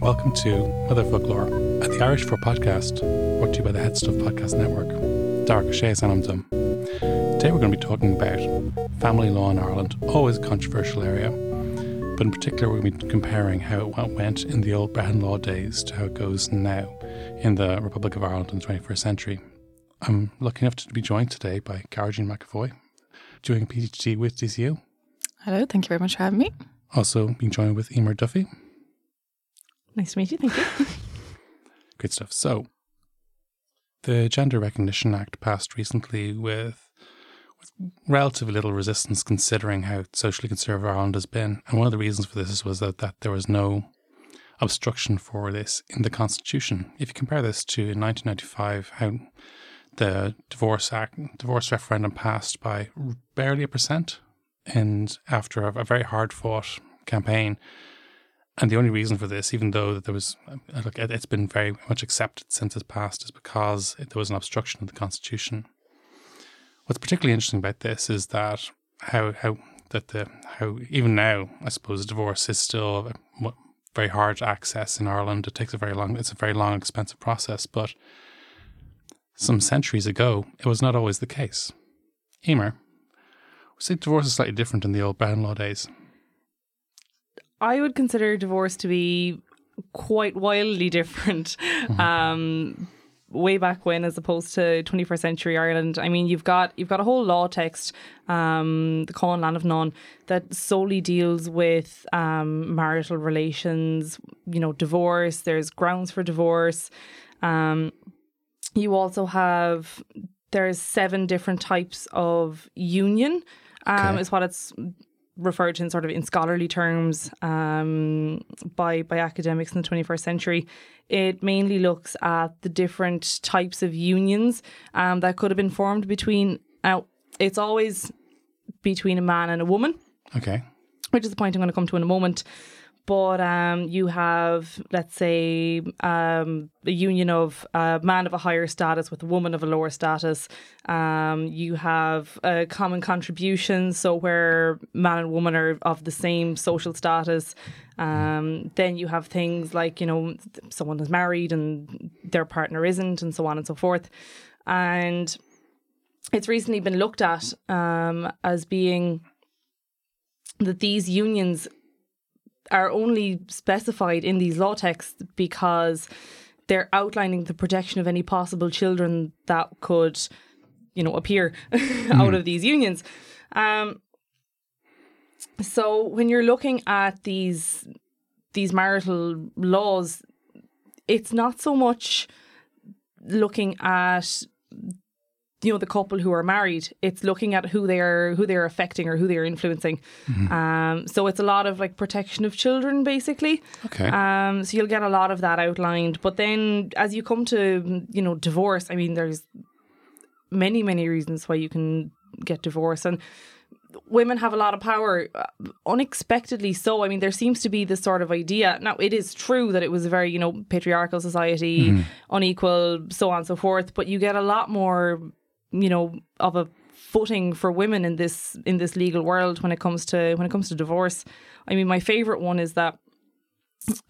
Welcome to Mother Foclóir, at the Irish for podcast, brought to you by the Head Stuff Podcast Network. Darach Ó Séaghdha Sanamdum. Today we're going to be talking about family law in Ireland, always a controversial area, but in particular we're going to be comparing how it went in the old Brehon law days to how it goes now in the Republic of Ireland in the 21st century. I'm lucky enough to be joined today by Jean McAvoy, doing a PhD with DCU. Hello, thank you very much for having me. Also being joined with Eimear Duffy. Nice to meet you. Thank you. Great stuff. So, the Gender Recognition Act passed recently with relatively little resistance considering how socially conservative Ireland has been. And one of the reasons for this was that, that there was no obstruction for this in the Constitution. If you compare this to in 1995, how the Divorce Act, Divorce referendum passed by barely a percent, and after a, a very hard fought campaign. And the only reason for this, even though that there was, look, it's been very much accepted since it's passed, is because there was an obstruction of the constitution. What's particularly interesting about this is that how how that the how even now, I suppose, divorce is still very hard to access in Ireland. It takes a very long, it's a very long, expensive process. But some centuries ago, it was not always the case. Eimear, say divorce is slightly different in the old Brehon law days. I would consider divorce to be quite wildly different. Mm-hmm. Um, way back when as opposed to 21st century Ireland I mean you've got you've got a whole law text um, the Cáin Lánamna that solely deals with um, marital relations you know divorce there's grounds for divorce um, you also have there's seven different types of union, um, okay. is what it's referred to in sort of in scholarly terms um, by by academics in the 21st century. It mainly looks at the different types of unions um, that could have been formed between. Now, it's always between a man and a woman. Okay. Which is the point I'm going to come to in a moment but um, you have, let's say, um, a union of a man of a higher status with a woman of a lower status. Um, you have a common contribution, so where man and woman are of the same social status. Um, then you have things like, you know, someone is married and their partner isn't, and so on and so forth. And it's recently been looked at um, as being that these unions are only specified in these law texts because they're outlining the protection of any possible children that could, you know, appear mm. out of these unions. Um, so when you're looking at these these marital laws, it's not so much looking at you know the couple who are married it's looking at who they're who they're affecting or who they're influencing. Mm-hmm. um, so it's a lot of like protection of children basically. Okay. Um, so you'll get a lot of that outlined. But then as you come to you know divorce i mean there's many many reasons why you can get divorced. And women have a lot of power uh, unexpectedly so. I mean there seems to be this sort of idea. Now it is true that it was a very you know patriarchal society mm. unequal so on and so forth. But you get a lot more you know of a footing for women in this in this legal world when it comes to when it comes to divorce. I mean, my favorite one is that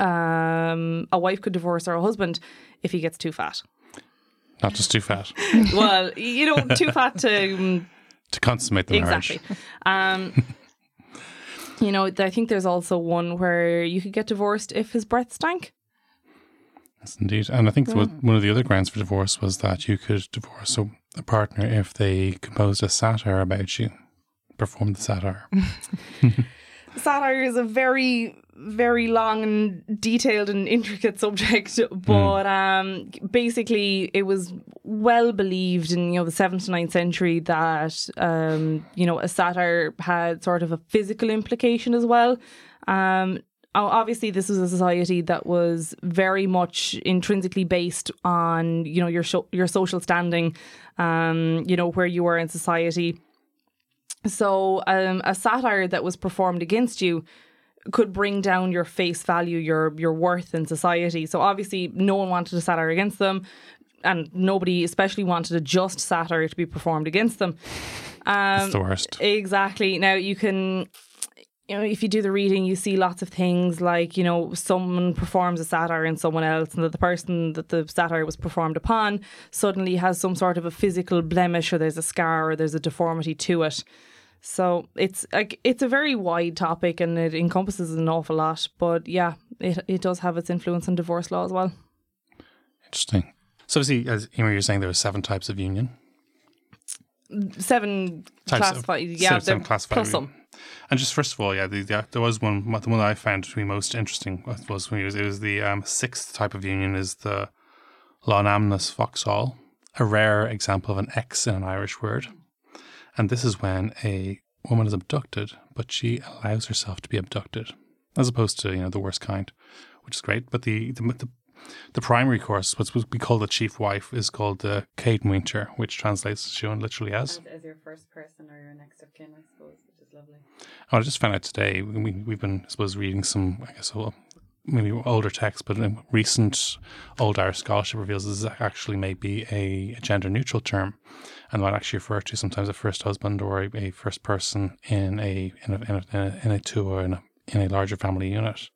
um, a wife could divorce her husband if he gets too fat. Not just too fat. well, you know, too fat to um, to consummate the exactly. marriage. Um, you know, I think there's also one where you could get divorced if his breath stank. Yes, indeed. And I think yeah. one of the other grounds for divorce was that you could divorce a, a partner if they composed a satire about you, performed the satire. satire is a very very long and detailed and intricate subject, but um, basically it was well believed in you know the seventh to ninth century that um, you know a satire had sort of a physical implication as well. Um, obviously, this was a society that was very much intrinsically based on you know your sho- your social standing, um, you know where you were in society. So um, a satire that was performed against you could bring down your face value, your your worth in society. So obviously, no one wanted a satire against them, and nobody especially wanted a just satire to be performed against them. Um, It's the worst. Exactly. Now you can. You know, if you do the reading, you see lots of things like, you know, someone performs a satire in someone else, and that the person that the satire was performed upon suddenly has some sort of a physical blemish, or there's a scar, or there's a deformity to it. So it's like it's a very wide topic and it encompasses an awful lot. But yeah, it it does have its influence on divorce law as well. Interesting. So obviously, as you're saying there are seven types of union. Seven Types of- classified, yeah, seven- classified plus some. And just first of all, yeah, the, the, there was one. The one that I found to be most interesting was when it was, it was the um, sixth type of union is the lánamnas foxail, a rare example of an X in an Irish word. And this is when a woman is abducted, but she allows herself to be abducted, as opposed to you know the worst kind, which is great. But the the, the the primary course, what's what we call the chief wife, is called the cétmuinter, which translates to literally as. as your first person or your next of kin, I suppose, which is lovely. Oh, I just found out today. We we've been, I suppose, reading some, I guess, well, maybe older texts, but recent old Irish scholarship reveals this actually may be a, gender neutral term, and might actually refer to sometimes a first husband or a, a first person in a in a, in a, in a, in a two or in a in a larger family unit.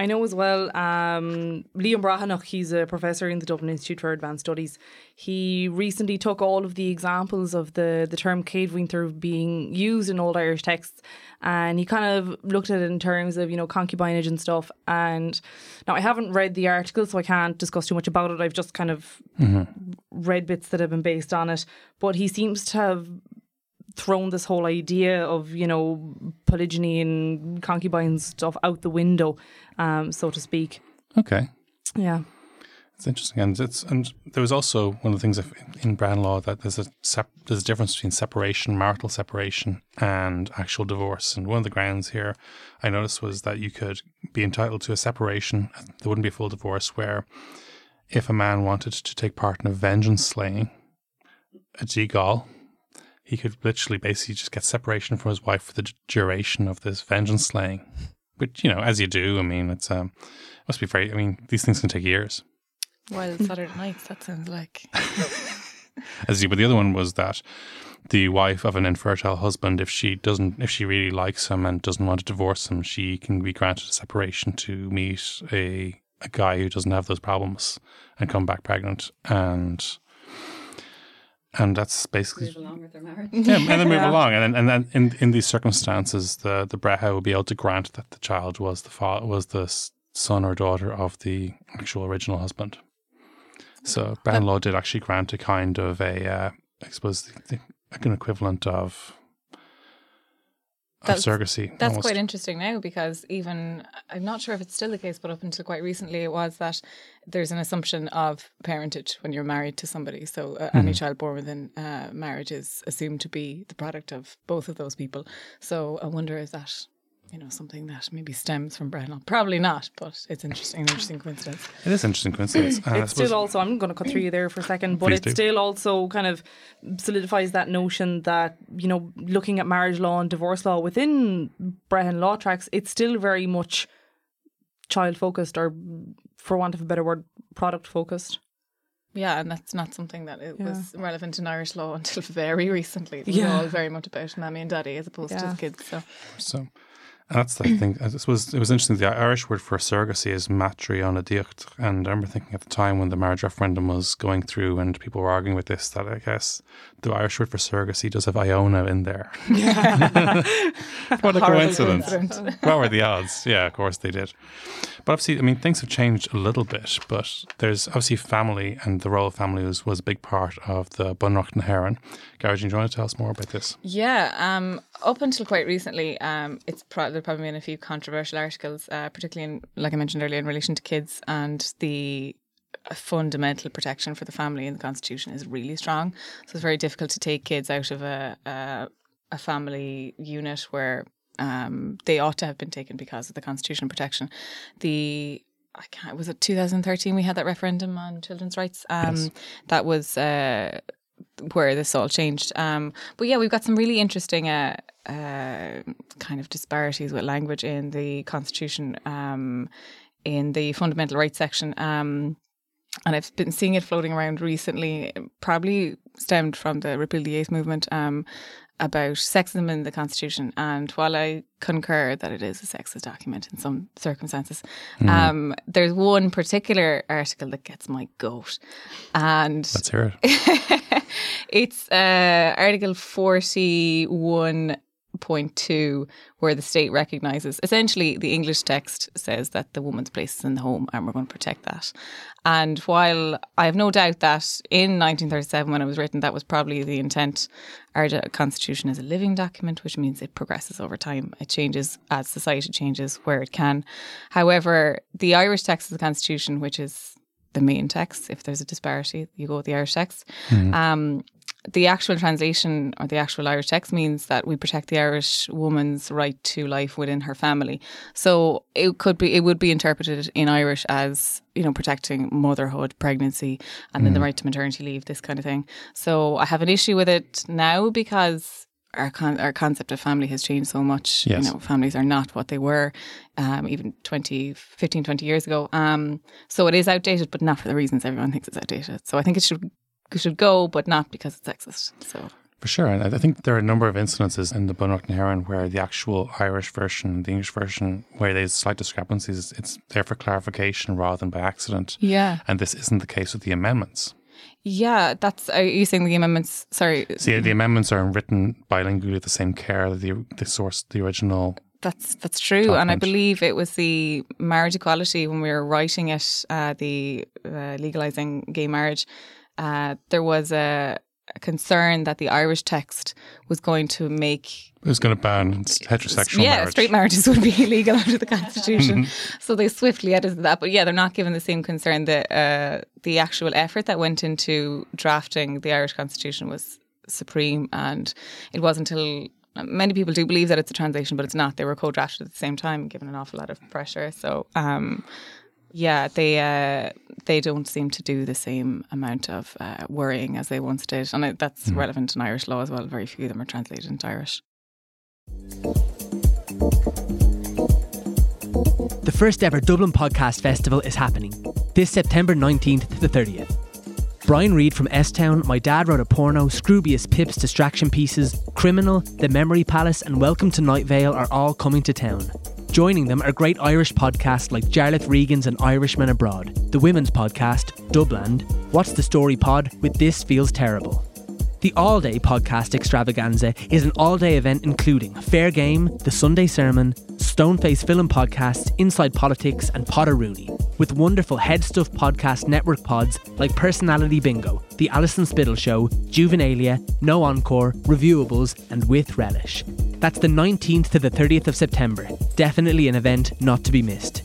I know as well, um, Liam Breatnach, he's a professor in the Dublin Institute for Advanced Studies. He recently took all of the examples of the, the term cétmuinter being used in Old Irish texts and he kind of looked at it in terms of, you know, concubinage and stuff. And now I haven't read the article, so I can't discuss too much about it. I've just kind of read bits that have been based on it. But he seems to have thrown this whole idea of you know polygyny and concubines stuff out the window, um, so to speak. Okay. Yeah, It's interesting, and it's and there was also one of the things in Brehon law that there's a sep- there's a difference between separation, marital separation, and actual divorce. And one of the grounds here I noticed was that you could be entitled to a separation. There wouldn't be a full divorce where, if a man wanted to take part in a vengeance slaying, a G-gall, he could literally basically just get separation from his wife for the d- duration of this vengeance slaying. But you know, as you do, I mean, it's um, must be very. I mean, these things can take years. Wild Saturday nights, that sounds like. as you but the other one was that the wife of an infertile husband if she doesn't if she really likes him and doesn't want to divorce him she can be granted a separation to meet a a guy who doesn't have those problems and come back pregnant and and that's basically Move along with their marriage. yeah, and then move Yeah. along, and and then in in these circumstances, the the Breha will be able to grant that the child was the fa- was the son or daughter of the actual original husband. So Brehon law did actually grant a kind of a, uh, I suppose, the, the, like an equivalent of. Of That's- surrogacy. That's almost. quite interesting now because even I'm not sure if it's still the case, but up until quite recently, it was that there's an assumption of parentage when you're married to somebody. So uh, any child born within uh, marriage is assumed to be the product of both of those people. So I wonder is that you know something that maybe stems from Brennan? Probably not, but it's interesting, an interesting coincidence. It is an interesting coincidence. and uh, I it's still also. I'm going to cut through you there for a second, but it do. still also kind of solidifies that notion that you know, looking at marriage law and divorce law within Brehon law tracts, it's still very much child focused, or for want of a better word, product focused. Yeah, and that's not something that it Yeah. was relevant in Irish law until very recently. It was Yeah. all very much about mammy and daddy as opposed to the kids. So So, and that's the thing. Uh, it was it was interesting. The Irish word for surrogacy is máthairionadaíocht, and I remember thinking at the time when the marriage referendum was going through and people were arguing with this that I guess the Irish word for surrogacy does have Iona in there. what a coincidence! coincidence. what were the odds? Yeah, of course they did. But obviously, I mean, things have changed a little bit. But there's obviously family, and the role of family was, was a big part of the Bunreacht na hÉireann. Gearóidín, do you want to tell us more about this? Yeah, um, up until quite recently, um, it's pro- there's probably been a few controversial articles, uh, particularly in, like I mentioned earlier, in relation to kids and the uh, fundamental protection for the family in the constitution is really strong. So it's very difficult to take kids out of a a, a family unit where um, they ought to have been taken because of the constitutional protection. The I can't. Was it 2013? We had that referendum on children's rights. Um, Yes. That was uh, where this all changed. Um, but yeah, we've got some really interesting uh, uh, kind of disparities with language in the constitution, um, in the fundamental rights section. Um, and I've been seeing it floating around recently, probably stemmed from the Repeal the Eighth movement um, about sexism in the Constitution. And while I concur that it is a sexist document in some circumstances, um, there's one particular article that gets my goat. And Let's hear it. it's uh, Article 41.2, where the state recognises essentially the English text says that the woman's place is in the home and we're going to protect that. And while I have no doubt that in 1937, when it was written, that was probably the intent, our constitution is a living document, which means it progresses over time. It changes as society changes where it can. However, the Irish text of the constitution, which is the main text. If there's a disparity, you go with the Irish text. Um, the actual translation or the actual Irish text means that we protect the Irish woman's right to life within her family. So it could be, it would be interpreted in Irish as you know protecting motherhood, pregnancy, and then the right to maternity leave, this kind of thing. So I have an issue with it now because. Our, con- our concept of family has changed so much. Yes. You know, families are not what they were um, even 20, 15, 20 years ago. Um, so it is outdated, but not for the reasons everyone thinks it's outdated. So I think it should should go, but not because it's sexist. So For sure. And I think there are a number of incidences in the Bunreacht na hÉireann where the actual Irish version and the English version, where there's slight discrepancies, it's there for clarification rather than by accident. yeah, And this isn't the case with the amendments. yeah, that's are you saying the amendments? Sorry, See, the amendments are written bilingually with the same care that the, the source, the original. That's that's true, and I believe it was the marriage equality when we were writing it, uh, the uh, legalizing gay marriage. Uh, there was a, a concern that the Irish text was going to make It was going to ban heterosexual yeah, marriage. straight marriages would be illegal under the constitution. so they swiftly edited that. But yeah, they're not given the same concern. The uh, the actual effort that went into drafting the Irish constitution was supreme, and it wasn't until many people do believe that it's a translation, but it's not. They were co-drafted at the same time, given an awful lot of pressure. So. Um, yeah, they uh, they don't seem to do the same amount of uh, worrying as they once did, and it, that's relevant in Irish law as well. Very few of them are translated into Irish. The first ever Dublin Podcast Festival is happening this September 19th to the 30th. Brian Reed from S Town, My Dad Wrote a Porno, Scroobius Pips Distraction Pieces, Criminal, The Memory Palace, and Welcome to Night Vale are all coming to town. Joining them are great Irish podcasts like Jarlath Regan's An Irishman Abroad, the women's podcast, Dubland, What's the Story Pod with This Feels Terrible. The All Day Podcast Extravaganza is an all day event including Fair Game, The Sunday Sermon, Stoneface Film Podcasts, Inside Politics, and Potter Rooney, with wonderful Head Stuff Podcast network pods like Personality Bingo, The Alison Spittle Show, Juvenalia, No Encore, Reviewables, and With Relish. That's the 19th to the 30th of September. Definitely an event not to be missed.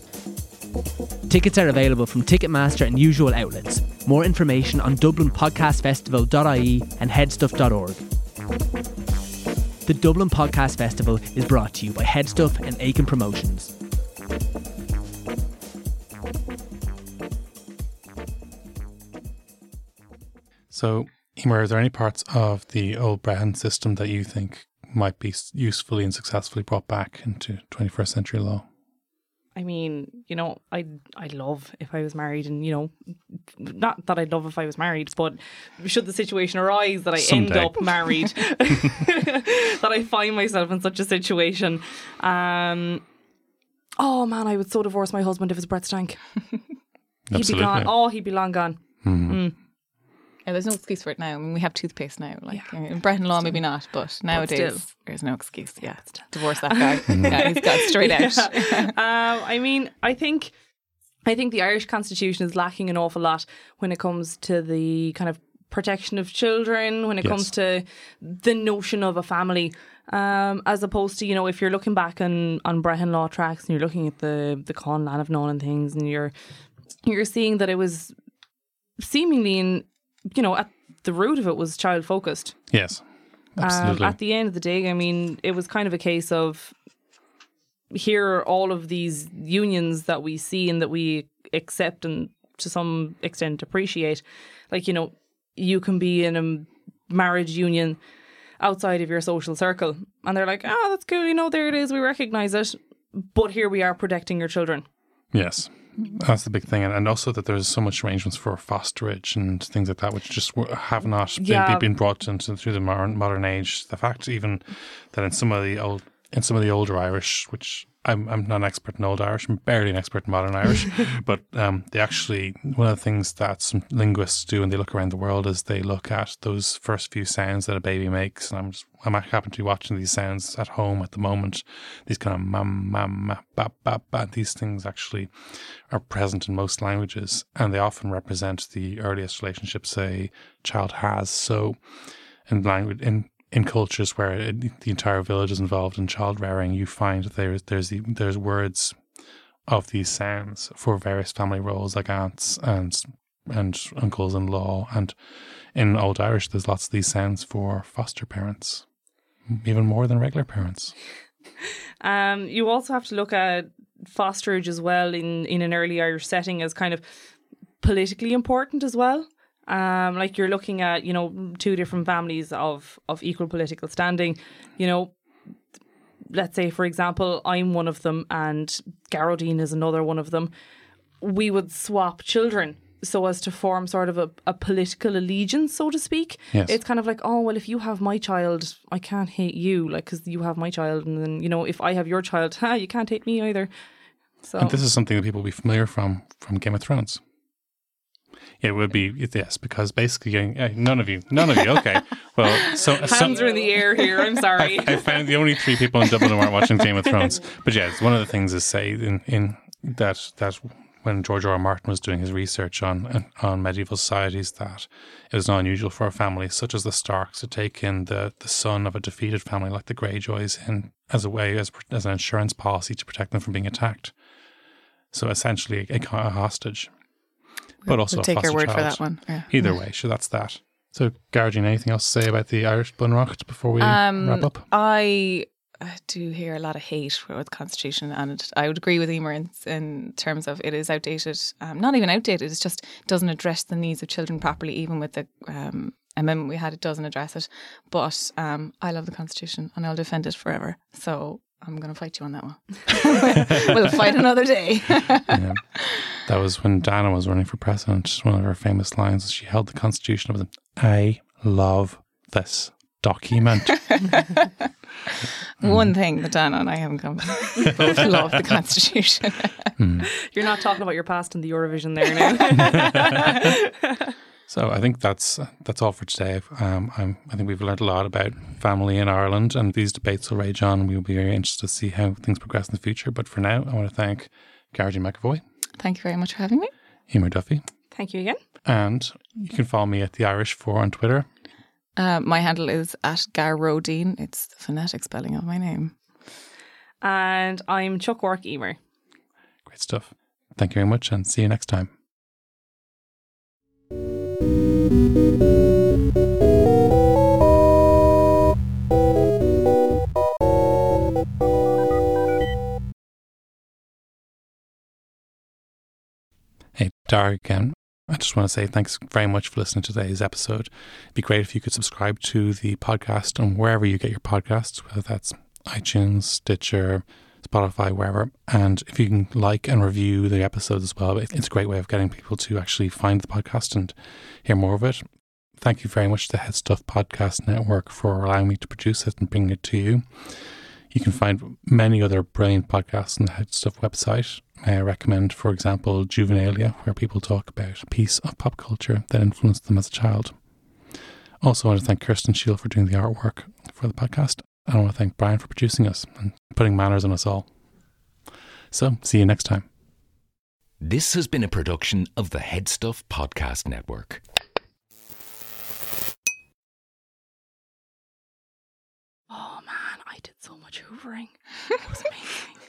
Tickets are available from Ticketmaster and usual outlets. More information on DublinPodcastFestival.ie and headstuff.org. The Dublin Podcast Festival is brought to you by Headstuff and Aiken Promotions. So, Eimear, are there any parts of the old Brehon system that you think might be usefully and successfully brought back into 21st century law? I mean, you know, I I love if I was married, and you know, not that I'd love if I was married, but should the situation arise that I Someday. end up married, that I find myself in such a situation, um, oh man, I would so divorce my husband if his breath stank. He'd be gone. Oh, he'd be long gone. Yeah, there's no excuse for it now. I mean, we have toothpaste now. Like in Brehon law, maybe not, but nowadays still. there's no excuse. Yeah, divorce that guy. yeah, he's got straight out. um, I mean, I think I think the Irish Constitution is lacking an awful lot when it comes to the kind of protection of children, when it Yes. comes to the notion of a family. Um, as opposed to, you know, if you're looking back on, on Brehon law tracts and you're looking at the the Cáin Lánamna and things and you're you're seeing that it was seemingly in you know, at the root of it was child focused. Yes, Um, absolutely. at the end of the day, I mean, it was kind of a case of here are all of these unions that we see and that we accept and to some extent appreciate. Like, you know, you can be in a marriage union outside of your social circle. And they're like, oh, that's cool. You know, there it is. We recognize it. But here we are protecting your children. Yes. Mm-hmm. That's the big thing. And, and also that there's so much arrangements for fosterage and things like that, which just have not been- Yeah. been brought into through the modern, modern age. The fact even that in some of the old, in some of the older Irish, which I'm, I'm not an expert in old Irish, I'm barely an expert in modern Irish, but um, they actually, one of the things that some linguists do when they look around the world is they look at those first few sounds that a baby makes. And I'm just, I'm happen to be watching these sounds at home at the moment. These kind of mam, mam, ma, ba, ba, ba. These things actually are present in most languages, and they often represent the earliest relationships a child has. So, in language, in in cultures where it, the entire village is involved in child rearing, you find that there's there's the, there's words of these sounds for various family roles, like aunts and and uncles in law, and in Old Irish, there's lots of these sounds for foster parents, even more than regular parents. Um, you also have to look at fosterage as well in, in an early Irish setting as kind of politically important as well. Um, like you're looking at, you know, two different families of, of equal political standing. You know, let's say, for example, I'm one of them and Gearóidín is another one of them. We would swap children so as to form sort of a, a political allegiance, so to speak. Yes. It's kind of like, oh, well, if you have my child, I can't hate you, like, because you have my child. And then, you know, if I have your child, ha, you can't hate me either. So, And this is something that people will be familiar from from Game of Thrones. It would be yes, because basically uh, none of you, none of you. Okay, well, so hands some, are in the air here. I'm sorry. I found the only three people in Dublin who aren't watching Game of Thrones. But yeah, it's one of the things is say in, in that that when George R. R. Martin was doing his research on on medieval societies, that it was not unusual for a family such as the Starks to take in the, the son of a defeated family like the Greyjoys in as a way as as an insurance policy to protect them from being attacked. So essentially, a, a hostage, but also We'll take your word for that one. Yeah. Either way, so that's that. So, Gearóidín, anything else to say about the Irish Bunreacht before we Um, wrap up? I uh, do hear a lot of hate for the constitution, and I would agree with Eimear in, in terms of it is outdated. Um, not even outdated; it just doesn't address the needs of children properly. Even with the um, amendment we had, it doesn't address it. But um, I love the constitution, and I'll defend it forever. So I'm going to fight you on that one. we'll fight another day. Yeah. That was when Dana was running for president. One of her famous lines she held the Constitution up. I love this document. one thing that Dana and I haven't come we both love the constitution. You're not talking about your past in the Eurovision there now. so I think that's that's all for today. Um, I'm, I think we've learned a lot about family in Ireland, and these debates will rage on. We'll be very interested to see how things progress in the future. But for now, I want to thank Gearóidín McAvoy, Thank you very much for having me. Eimear Duffy, Thank you again. and you can follow me at the Irish Four on Twitter. Uh, my handle is at Garrodine. It's the phonetic spelling of my name. And I'm Chuck Work Eimear. Great stuff. Thank you very much, and see you next time. Again. I just want to say thanks very much for listening to today's episode. It'd be great if you could subscribe to the podcast on wherever you get your podcasts, whether that's iTunes, Stitcher, Spotify, wherever. And if you can like and review the episodes as well, it's a great way of getting people to actually find the podcast and hear more of it. Thank you very much to the Head Stuff Podcast Network for allowing me to produce it and bring it to you. You can find many other brilliant podcasts on the Head Stuff website. I recommend, for example, Juvenalia, where people talk about a piece of pop culture that influenced them as a child. Also, I want to thank Kirsten Shield for doing the artwork for the podcast. And I want to thank Brian for producing us and putting manners on us all. So, see you next time. This has been a production of the Headstuff Podcast Network. Oh man, I did so much hoovering. It was amazing.